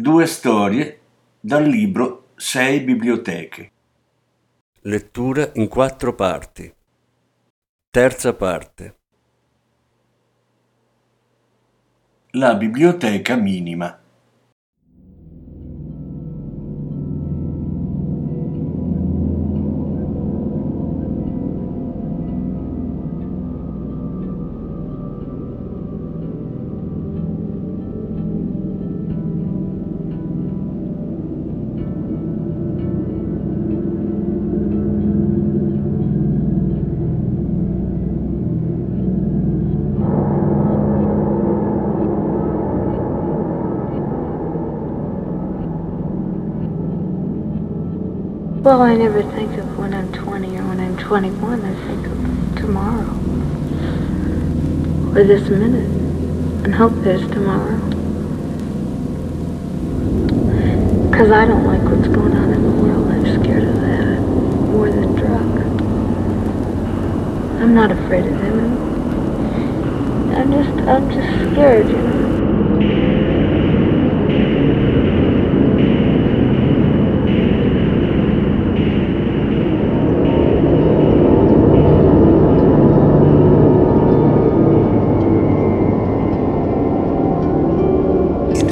Due storie dal libro Sei biblioteche. Lettura in quattro parti. Terza parte. La biblioteca minima. Well, I never think of when I'm 20 or when I'm 21. I think of tomorrow. Or this minute. And hope there's tomorrow. Because I don't like what's going on in the world. I'm scared of that more than drug. I'm not afraid of him. I'm just, I'm just scared, you know.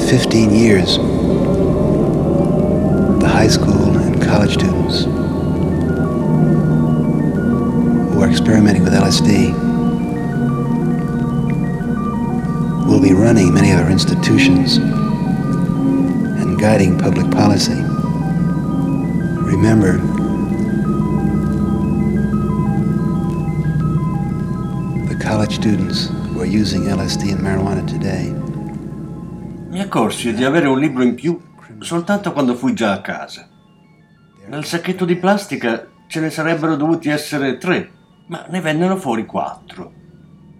15 years, the high school and college students who are experimenting with LSD will be running many of our institutions and guiding public policy. Remember, the college students who are using LSD and marijuana today Mi accorsi di avere un libro in più soltanto quando fui già a casa. Nel sacchetto di plastica ce ne sarebbero dovuti essere tre, ma ne vennero fuori quattro.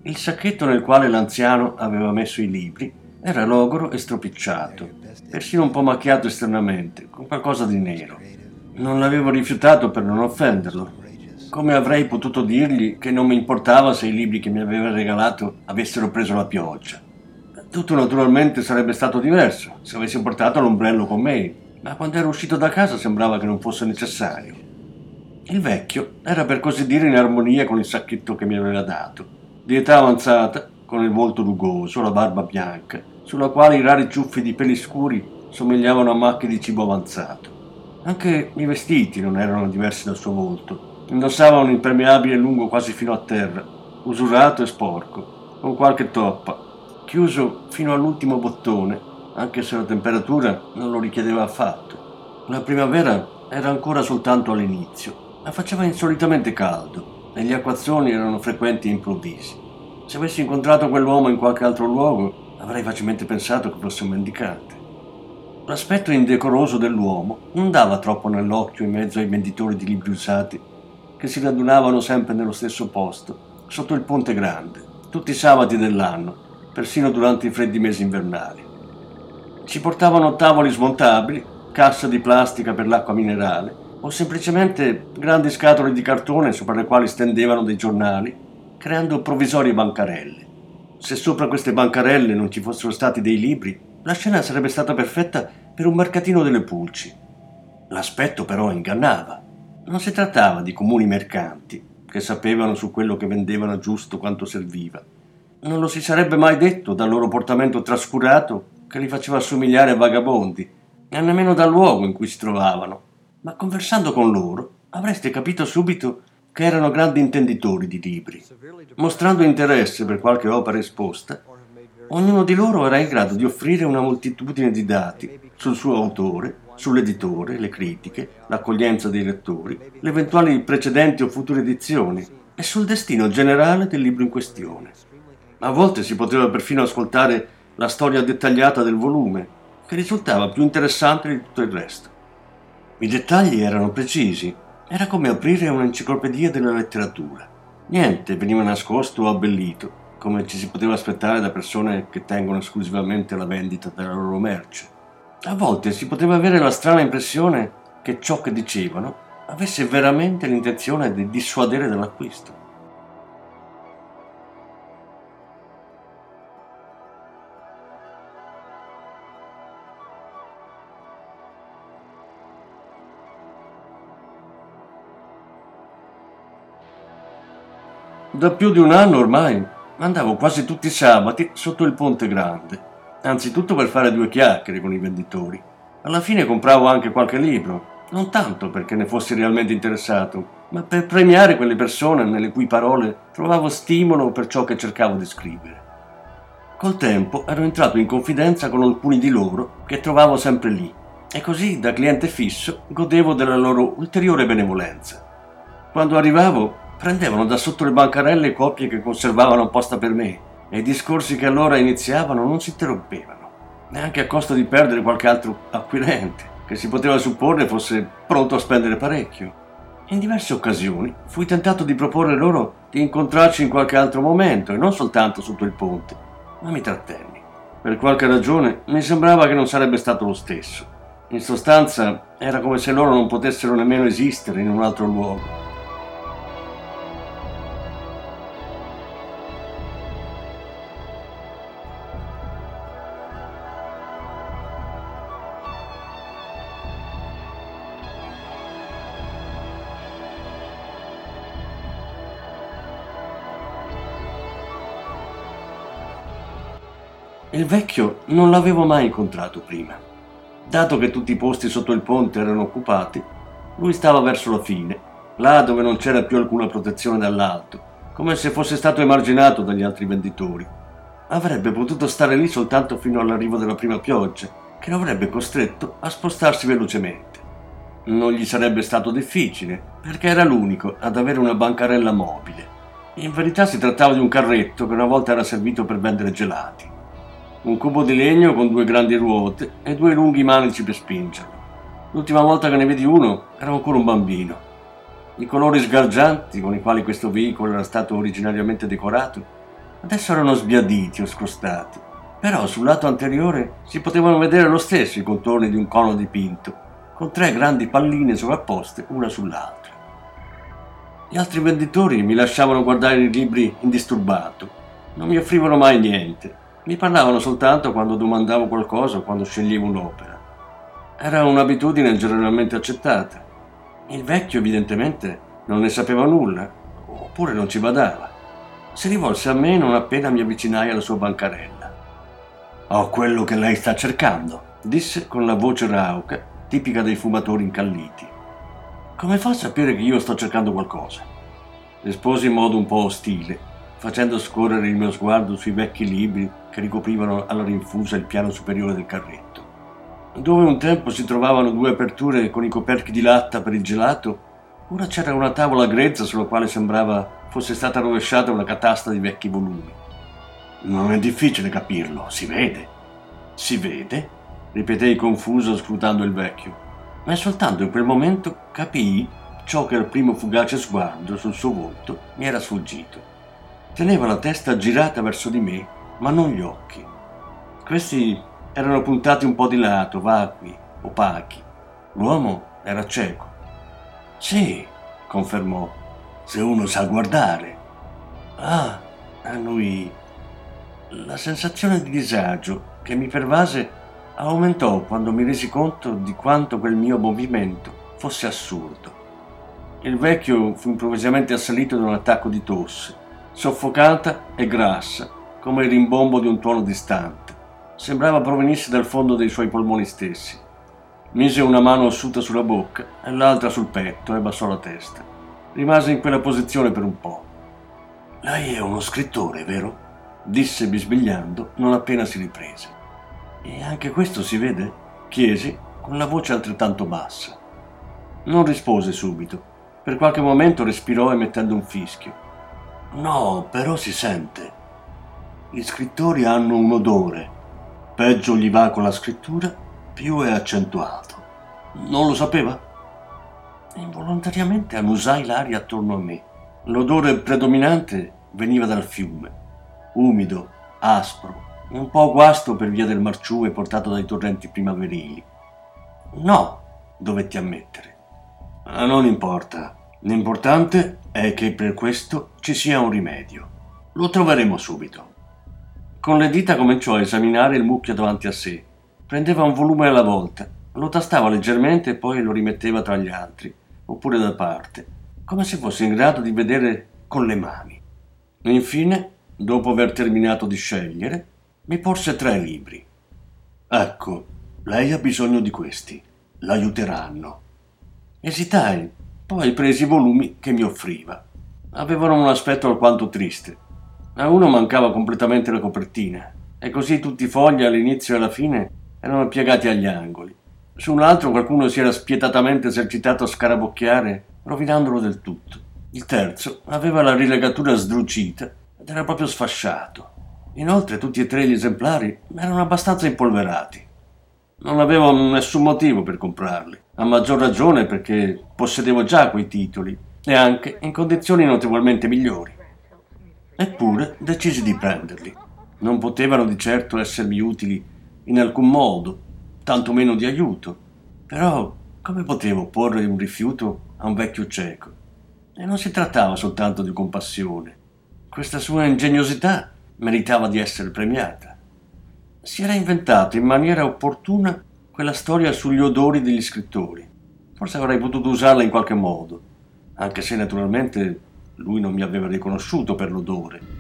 Il sacchetto nel quale l'anziano aveva messo i libri era logoro e stropicciato, persino un po' macchiato esternamente, con qualcosa di nero. Non l'avevo rifiutato per non offenderlo. Come avrei potuto dirgli che non mi importava se i libri che mi aveva regalato avessero preso la pioggia? Tutto naturalmente sarebbe stato diverso se avessi portato l'ombrello con me, ma quando ero uscito da casa sembrava che non fosse necessario. Il vecchio era per così dire in armonia con il sacchetto che mi aveva dato, di età avanzata, con il volto rugoso, la barba bianca, sulla quale i rari ciuffi di peli scuri somigliavano a macchie di cibo avanzato. Anche i vestiti non erano diversi dal suo volto. Indossava un impermeabile lungo quasi fino a terra, usurato e sporco, con qualche toppa, chiuso fino all'ultimo bottone, anche se la temperatura non lo richiedeva affatto. La primavera era ancora soltanto all'inizio, ma faceva insolitamente caldo e gli acquazzoni erano frequenti e improvvisi. Se avessi incontrato quell'uomo in qualche altro luogo, avrei facilmente pensato che fosse un mendicante. L'aspetto indecoroso dell'uomo non dava troppo nell'occhio in mezzo ai venditori di libri usati, che si radunavano sempre nello stesso posto, sotto il ponte grande, tutti i sabati dell'anno, persino durante i freddi mesi invernali. Ci portavano tavoli smontabili, cassa di plastica per l'acqua minerale o semplicemente grandi scatole di cartone sopra le quali stendevano dei giornali, creando provvisorie bancarelle. Se sopra queste bancarelle non ci fossero stati dei libri, la scena sarebbe stata perfetta per un mercatino delle pulci. L'aspetto però ingannava. Non si trattava di comuni mercanti che sapevano su quello che vendevano giusto quanto serviva. Non lo si sarebbe mai detto dal loro portamento trascurato che li faceva assomigliare a vagabondi, e nemmeno dal luogo in cui si trovavano. Ma conversando con loro avreste capito subito che erano grandi intenditori di libri. Mostrando interesse per qualche opera esposta, ognuno di loro era in grado di offrire una moltitudine di dati sul suo autore, sull'editore, le critiche, l'accoglienza dei lettori, le eventuali precedenti o future edizioni e sul destino generale del libro in questione. A volte si poteva perfino ascoltare la storia dettagliata del volume, che risultava più interessante di tutto il resto. I dettagli erano precisi, era come aprire un'enciclopedia della letteratura. Niente veniva nascosto o abbellito, come ci si poteva aspettare da persone che tengono esclusivamente la vendita della loro merce. A volte si poteva avere la strana impressione che ciò che dicevano avesse veramente l'intenzione di dissuadere dall'acquisto. Da più di un anno ormai andavo quasi tutti i sabati sotto il Ponte Grande, anzitutto per fare due chiacchiere con i venditori. Alla fine compravo anche qualche libro, non tanto perché ne fossi realmente interessato, ma per premiare quelle persone nelle cui parole trovavo stimolo per ciò che cercavo di scrivere. Col tempo ero entrato in confidenza con alcuni di loro che trovavo sempre lì e così da cliente fisso godevo della loro ulteriore benevolenza. Quando arrivavo prendevano da sotto le bancarelle copie che conservavano apposta per me e i discorsi che allora iniziavano non si interrompevano, neanche a costo di perdere qualche altro acquirente che si poteva supporre fosse pronto a spendere parecchio. In diverse occasioni fui tentato di proporre loro di incontrarci in qualche altro momento e non soltanto sotto il ponte, ma mi trattenni. Per qualche ragione mi sembrava che non sarebbe stato lo stesso. In sostanza era come se loro non potessero nemmeno esistere in un altro luogo. Il vecchio non l'avevo mai incontrato prima. Dato che tutti i posti sotto il ponte erano occupati, lui stava verso la fine, là dove non c'era più alcuna protezione dall'alto, come se fosse stato emarginato dagli altri venditori. Avrebbe potuto stare lì soltanto fino all'arrivo della prima pioggia, che lo avrebbe costretto a spostarsi velocemente. Non gli sarebbe stato difficile, perché era l'unico ad avere una bancarella mobile. In verità si trattava di un carretto che una volta era servito per vendere gelati un cubo di legno con due grandi ruote e due lunghi manici per spingerlo. L'ultima volta che ne vedi uno ero ancora un bambino. I colori sgargianti con i quali questo veicolo era stato originariamente decorato adesso erano sbiaditi o scrostati, però sul lato anteriore si potevano vedere lo stesso i contorni di un cono dipinto, con tre grandi palline sovrapposte una sull'altra. Gli altri venditori mi lasciavano guardare i libri indisturbato, non mi offrivano mai niente mi parlavano soltanto quando domandavo qualcosa o quando sceglievo un'opera. Era un'abitudine generalmente accettata. Il vecchio evidentemente non ne sapeva nulla, oppure non ci badava. Si rivolse a me non appena mi avvicinai alla sua bancarella. Ho quello che lei sta cercando, disse con la voce rauca, tipica dei fumatori incalliti. Come fa a sapere che io sto cercando qualcosa? Risposi in modo un po' ostile, facendo scorrere il mio sguardo sui vecchi libri che ricoprivano alla rinfusa il piano superiore del carretto. Dove un tempo si trovavano due aperture con i coperchi di latta per il gelato, ora c'era una tavola grezza sulla quale sembrava fosse stata rovesciata una catasta di vecchi volumi. Non è difficile capirlo, si vede. Si vede? ripetei confuso scrutando il vecchio. Ma soltanto in quel momento capii ciò che al primo fugace sguardo sul suo volto mi era sfuggito. Teneva la testa girata verso di me, ma non gli occhi. Questi erano puntati un po' di lato, vacui, opachi. L'uomo era cieco. Sì, confermò, se uno sa guardare. Ah, annui. La sensazione di disagio che mi pervase aumentò quando mi resi conto di quanto quel mio movimento fosse assurdo. Il vecchio fu improvvisamente assalito da un attacco di tosse soffocata e grassa, come il rimbombo di un tuono distante. Sembrava provenisse dal fondo dei suoi polmoni stessi. Mise una mano ossuta sulla bocca e l'altra sul petto e bassò la testa. Rimase in quella posizione per un po'. Lei è uno scrittore, vero? disse bisbigliando non appena si riprese. E anche questo si vede? chiesi con la voce altrettanto bassa. Non rispose subito. Per qualche momento respirò emettendo un fischio. No, però si sente. Gli scrittori hanno un odore. peggio gli va con la scrittura, più è accentuato. Non lo sapeva? Involontariamente annusai l'aria attorno a me. L'odore predominante veniva dal fiume, umido, aspro, un po' guasto per via del marciume portato dai torrenti primaverili. No, dovetti ammettere. Non importa. L'importante è che per questo ci sia un rimedio. Lo troveremo subito. Con le dita cominciò a esaminare il mucchio davanti a sé. Prendeva un volume alla volta, lo tastava leggermente e poi lo rimetteva tra gli altri, oppure da parte, come se fosse in grado di vedere con le mani. Infine, dopo aver terminato di scegliere, mi porse tre libri. Ecco, lei ha bisogno di questi. L'aiuteranno. Esitai, poi presi i volumi che mi offriva. Avevano un aspetto alquanto triste. A uno mancava completamente la copertina, e così tutti i fogli all'inizio e alla fine erano piegati agli angoli. Su un altro qualcuno si era spietatamente esercitato a scarabocchiare, rovinandolo del tutto. Il terzo aveva la rilegatura sdrucita ed era proprio sfasciato. Inoltre tutti e tre gli esemplari erano abbastanza impolverati. Non avevo nessun motivo per comprarli, a maggior ragione perché possedevo già quei titoli e anche in condizioni notevolmente migliori. Eppure decisi di prenderli. Non potevano di certo essermi utili in alcun modo, tantomeno di aiuto. Però come potevo porre un rifiuto a un vecchio cieco? E non si trattava soltanto di compassione. Questa sua ingegnosità meritava di essere premiata. Si era inventato in maniera opportuna quella storia sugli odori degli scrittori. Forse avrei potuto usarla in qualche modo, anche se naturalmente lui non mi aveva riconosciuto per l'odore.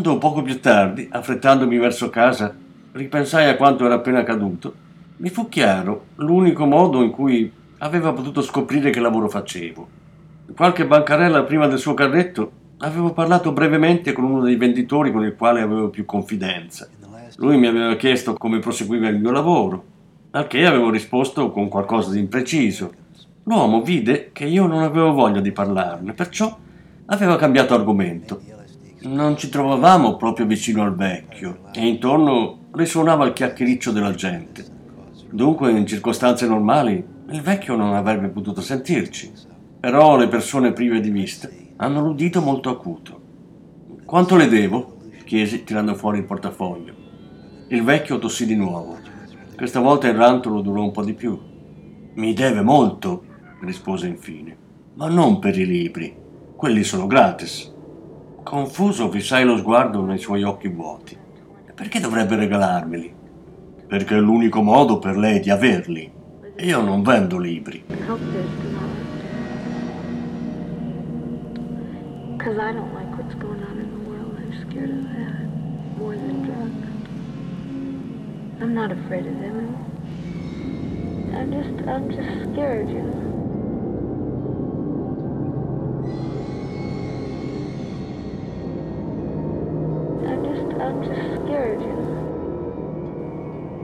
Quando poco più tardi, affrettandomi verso casa, ripensai a quanto era appena accaduto, mi fu chiaro l'unico modo in cui aveva potuto scoprire che lavoro facevo. Qualche bancarella prima del suo carretto avevo parlato brevemente con uno dei venditori con il quale avevo più confidenza. Lui mi aveva chiesto come proseguiva il mio lavoro, al che avevo risposto con qualcosa di impreciso. L'uomo vide che io non avevo voglia di parlarne, perciò aveva cambiato argomento non ci trovavamo proprio vicino al vecchio e intorno risuonava il chiacchiericcio della gente. Dunque, in circostanze normali, il vecchio non avrebbe potuto sentirci. Però le persone prive di vista hanno l'udito molto acuto. Quanto le devo? chiesi tirando fuori il portafoglio. Il vecchio tossì di nuovo. Questa volta il rantolo durò un po' di più. Mi deve molto, rispose infine, ma non per i libri. Quelli sono gratis. Confuso fissai lo sguardo nei suoi occhi vuoti. Perché dovrebbe regalarmeli? Perché è l'unico modo per lei di averli. Io non vendo libri. Because I don't like what's going on in the world. I'm scared of that more than drugs. I'm not afraid of them. I'm just, I'm just scared, you know.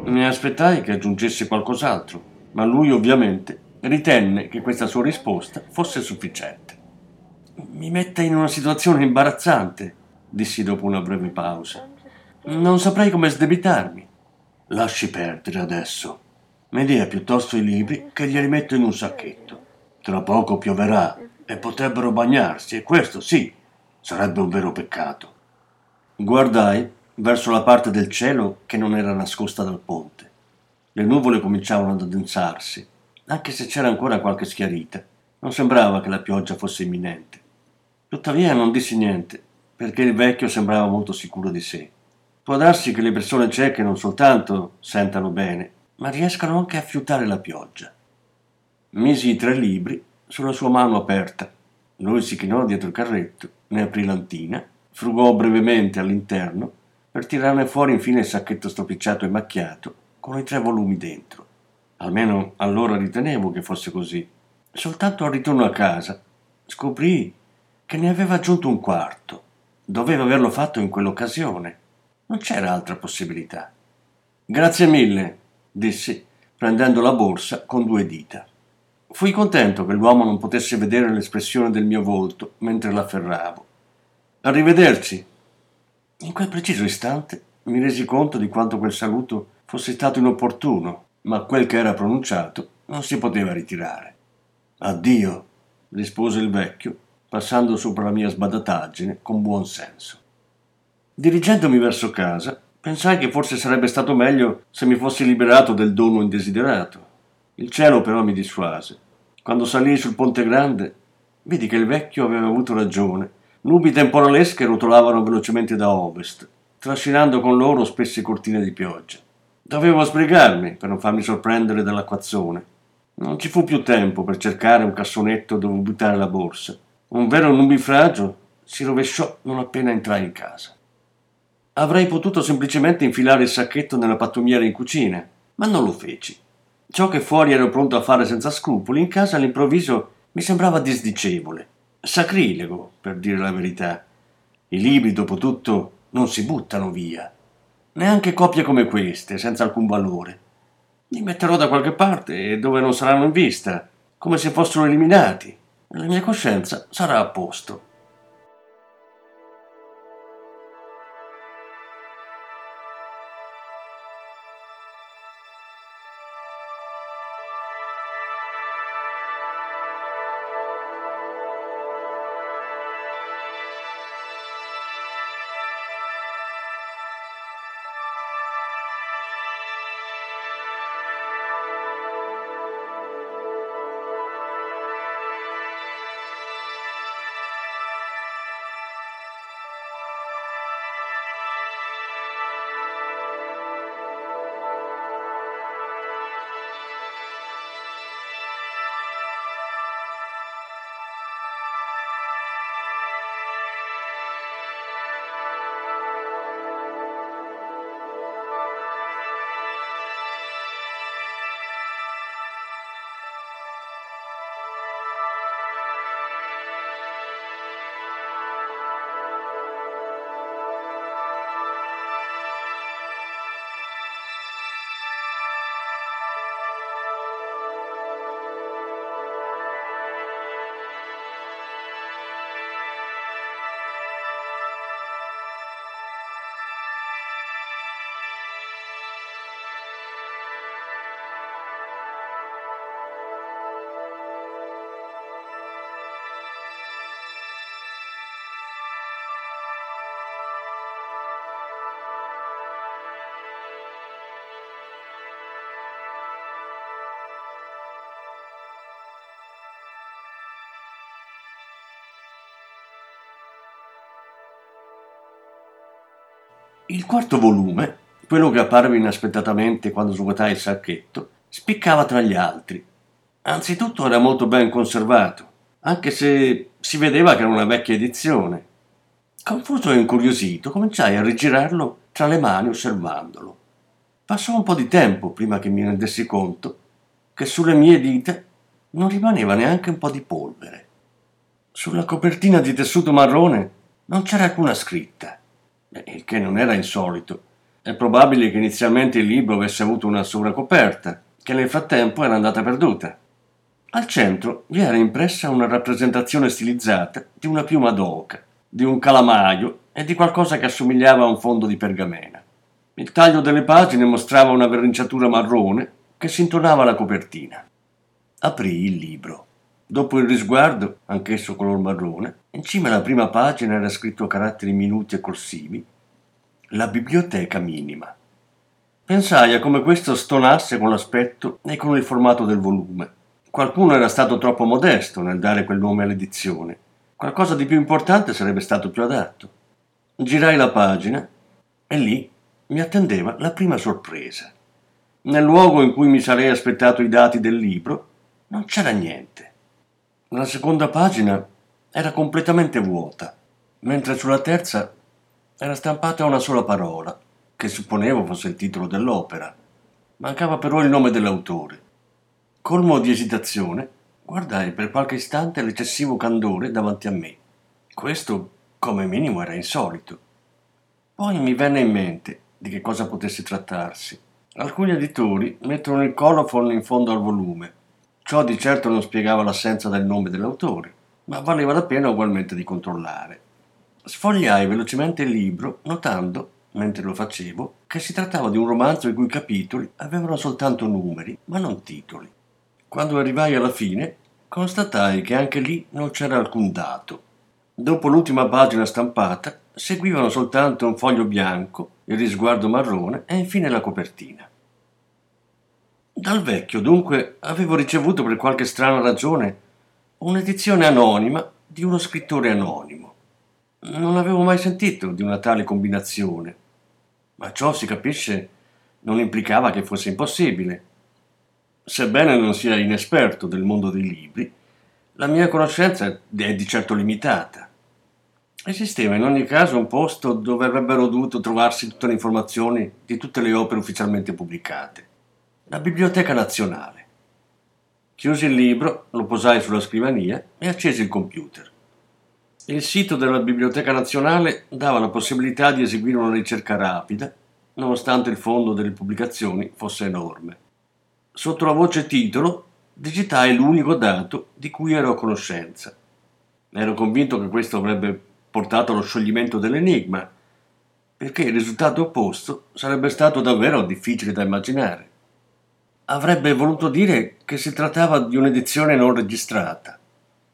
Mi aspettai che aggiungesse qualcos'altro, ma lui ovviamente ritenne che questa sua risposta fosse sufficiente. Mi mette in una situazione imbarazzante, dissi dopo una breve pausa. Non saprei come sdebitarmi. Lasci perdere adesso. Mi dia piuttosto i libri che glieli metto in un sacchetto. Tra poco pioverà e potrebbero bagnarsi, e questo sì, sarebbe un vero peccato. Guardai verso la parte del cielo che non era nascosta dal ponte. Le nuvole cominciavano ad addensarsi, anche se c'era ancora qualche schiarita. Non sembrava che la pioggia fosse imminente. Tuttavia non dissi niente, perché il vecchio sembrava molto sicuro di sé. Può darsi che le persone cieche non soltanto sentano bene, ma riescano anche a fiutare la pioggia. Misi i tre libri sulla sua mano aperta. Lui si chinò dietro il carretto, ne aprì l'antina, frugò brevemente all'interno per tirarne fuori infine il sacchetto stropicciato e macchiato con i tre volumi dentro. Almeno allora ritenevo che fosse così. Soltanto al ritorno a casa scoprì che ne aveva aggiunto un quarto. Doveva averlo fatto in quell'occasione. Non c'era altra possibilità. Grazie mille, dissi, prendendo la borsa con due dita. Fui contento che l'uomo non potesse vedere l'espressione del mio volto mentre l'afferravo. Arrivederci. In quel preciso istante mi resi conto di quanto quel saluto fosse stato inopportuno, ma quel che era pronunciato non si poteva ritirare. Addio, rispose il vecchio, passando sopra la mia sbadataggine con buon senso. Dirigendomi verso casa, pensai che forse sarebbe stato meglio se mi fossi liberato del dono indesiderato. Il cielo però mi dissuase. Quando salii sul Ponte Grande, vidi che il vecchio aveva avuto ragione. Nubi temporalesche rotolavano velocemente da ovest, trascinando con loro spesse cortine di pioggia. Dovevo sbrigarmi per non farmi sorprendere dall'acquazzone. Non ci fu più tempo per cercare un cassonetto dove buttare la borsa. Un vero nubifragio si rovesciò non appena entrai in casa. Avrei potuto semplicemente infilare il sacchetto nella pattumiera in cucina, ma non lo feci. Ciò che fuori ero pronto a fare senza scrupoli, in casa all'improvviso mi sembrava disdicevole, sacrilego, per dire la verità. I libri, dopo tutto, non si buttano via neanche copie come queste, senza alcun valore. Li metterò da qualche parte dove non saranno in vista, come se fossero eliminati, la mia coscienza sarà a posto. Il quarto volume, quello che apparve inaspettatamente quando svuotai il sacchetto, spiccava tra gli altri. Anzitutto era molto ben conservato, anche se si vedeva che era una vecchia edizione. Confuso e incuriosito, cominciai a rigirarlo tra le mani osservandolo. Passò un po' di tempo prima che mi rendessi conto che sulle mie dita non rimaneva neanche un po' di polvere. Sulla copertina di tessuto marrone non c'era alcuna scritta il che non era insolito. È probabile che inizialmente il libro avesse avuto una sovracoperta, che nel frattempo era andata perduta. Al centro vi era impressa una rappresentazione stilizzata di una piuma d'oca, di un calamaio e di qualcosa che assomigliava a un fondo di pergamena. Il taglio delle pagine mostrava una verniciatura marrone che si intonava alla copertina. Aprì il libro. Dopo il risguardo, anch'esso color marrone, in cima alla prima pagina era scritto a caratteri minuti e corsivi La biblioteca minima. Pensai a come questo stonasse con l'aspetto e con il formato del volume. Qualcuno era stato troppo modesto nel dare quel nome all'edizione. Qualcosa di più importante sarebbe stato più adatto. Girai la pagina e lì mi attendeva la prima sorpresa. Nel luogo in cui mi sarei aspettato i dati del libro non c'era niente. La seconda pagina era completamente vuota, mentre sulla terza era stampata una sola parola, che supponevo fosse il titolo dell'opera. Mancava però il nome dell'autore. Colmo di esitazione, guardai per qualche istante l'eccessivo candore davanti a me. Questo, come minimo, era insolito. Poi mi venne in mente di che cosa potesse trattarsi. Alcuni editori mettono il colophon in fondo al volume. Ciò di certo non spiegava l'assenza del nome dell'autore, ma valeva la pena ugualmente di controllare. Sfogliai velocemente il libro, notando, mentre lo facevo, che si trattava di un romanzo i cui capitoli avevano soltanto numeri, ma non titoli. Quando arrivai alla fine, constatai che anche lì non c'era alcun dato. Dopo l'ultima pagina stampata, seguivano soltanto un foglio bianco, il risguardo marrone e infine la copertina. Dal vecchio, dunque, avevo ricevuto per qualche strana ragione un'edizione anonima di uno scrittore anonimo. Non avevo mai sentito di una tale combinazione, ma ciò si capisce non implicava che fosse impossibile. Sebbene non sia inesperto del mondo dei libri, la mia conoscenza è di certo limitata. Esisteva in ogni caso un posto dove avrebbero dovuto trovarsi tutte le informazioni di tutte le opere ufficialmente pubblicate. La Biblioteca Nazionale. Chiusi il libro, lo posai sulla scrivania e accesi il computer. Il sito della Biblioteca Nazionale dava la possibilità di eseguire una ricerca rapida, nonostante il fondo delle pubblicazioni fosse enorme. Sotto la voce titolo digitai l'unico dato di cui ero a conoscenza. Ero convinto che questo avrebbe portato allo scioglimento dell'enigma, perché il risultato opposto sarebbe stato davvero difficile da immaginare. Avrebbe voluto dire che si trattava di un'edizione non registrata,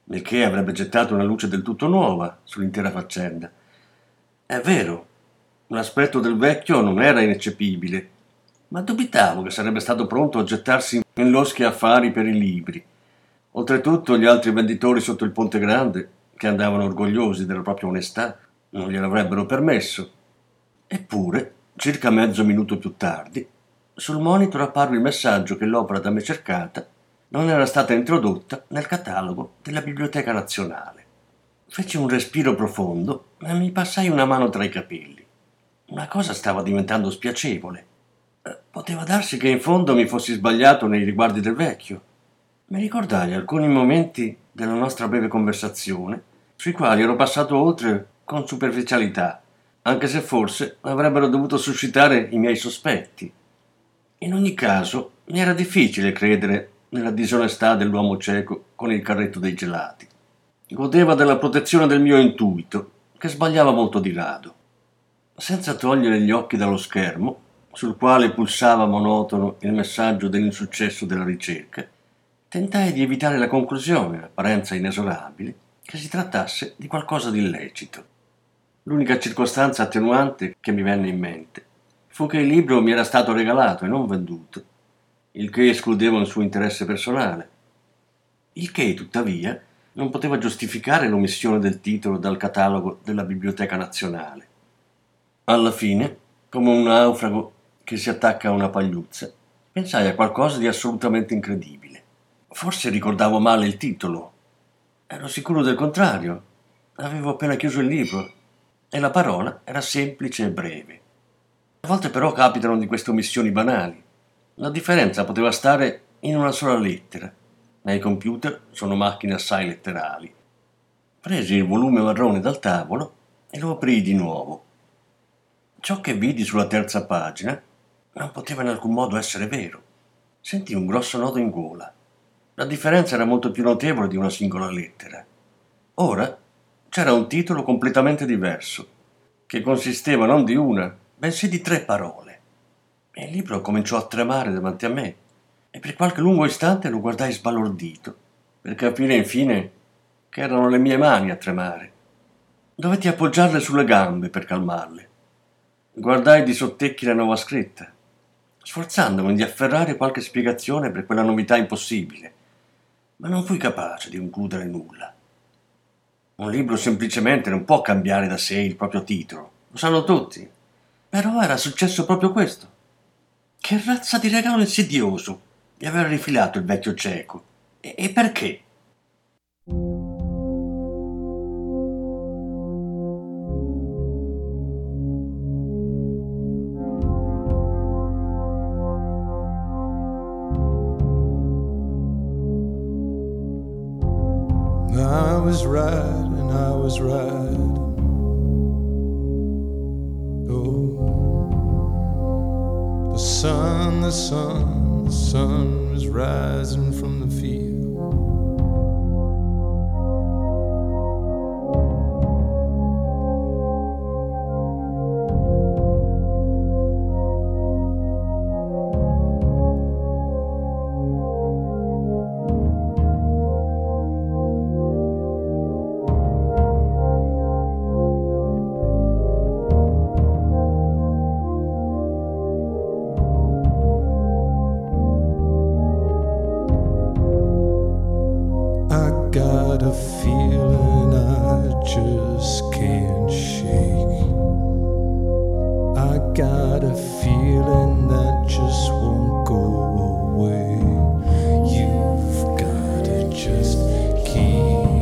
il che avrebbe gettato una luce del tutto nuova sull'intera faccenda. È vero, l'aspetto del vecchio non era ineccepibile, ma dubitavo che sarebbe stato pronto a gettarsi in loschi affari per i libri. Oltretutto gli altri venditori sotto il Ponte Grande che andavano orgogliosi della propria onestà, non gliel'avrebbero permesso. Eppure, circa mezzo minuto più tardi, sul monitor apparve il messaggio che l'opera da me cercata non era stata introdotta nel catalogo della Biblioteca Nazionale. Feci un respiro profondo e mi passai una mano tra i capelli. Una cosa stava diventando spiacevole. Eh, poteva darsi che in fondo mi fossi sbagliato nei riguardi del vecchio. Mi ricordai alcuni momenti della nostra breve conversazione sui quali ero passato oltre con superficialità, anche se forse avrebbero dovuto suscitare i miei sospetti. In ogni caso, mi era difficile credere nella disonestà dell'uomo cieco con il carretto dei gelati. Godeva della protezione del mio intuito, che sbagliava molto di rado. Senza togliere gli occhi dallo schermo, sul quale pulsava monotono il messaggio dell'insuccesso della ricerca, tentai di evitare la conclusione, apparenza inesorabile, che si trattasse di qualcosa di illecito. L'unica circostanza attenuante che mi venne in mente fu che il libro mi era stato regalato e non venduto, il che escludeva un suo interesse personale. Il che, tuttavia, non poteva giustificare l'omissione del titolo dal catalogo della Biblioteca Nazionale. Alla fine, come un naufrago che si attacca a una pagliuzza, pensai a qualcosa di assolutamente incredibile. Forse ricordavo male il titolo, Ero sicuro del contrario. Avevo appena chiuso il libro e la parola era semplice e breve. A volte però capitano di queste omissioni banali. La differenza poteva stare in una sola lettera. Nei computer sono macchine assai letterali. Presi il volume marrone dal tavolo e lo aprii di nuovo. Ciò che vidi sulla terza pagina non poteva in alcun modo essere vero. Sentii un grosso nodo in gola. La differenza era molto più notevole di una singola lettera. Ora c'era un titolo completamente diverso, che consisteva non di una, bensì di tre parole. E il libro cominciò a tremare davanti a me, e per qualche lungo istante lo guardai sbalordito, per capire infine che erano le mie mani a tremare. Dovetti appoggiarle sulle gambe per calmarle. Guardai di sottecchi la nuova scritta, sforzandomi di afferrare qualche spiegazione per quella novità impossibile ma non fui capace di concludere nulla. Un libro semplicemente non può cambiare da sé il proprio titolo, lo sanno tutti. Però era successo proprio questo. Che razza di regalo insidioso gli aveva rifilato il vecchio cieco. E, e perché? was right and I was right. the sun, the sun was rising I got a feeling I just can't shake. I got a feeling that just won't go away. You've got to just keep.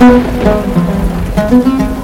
Thank you.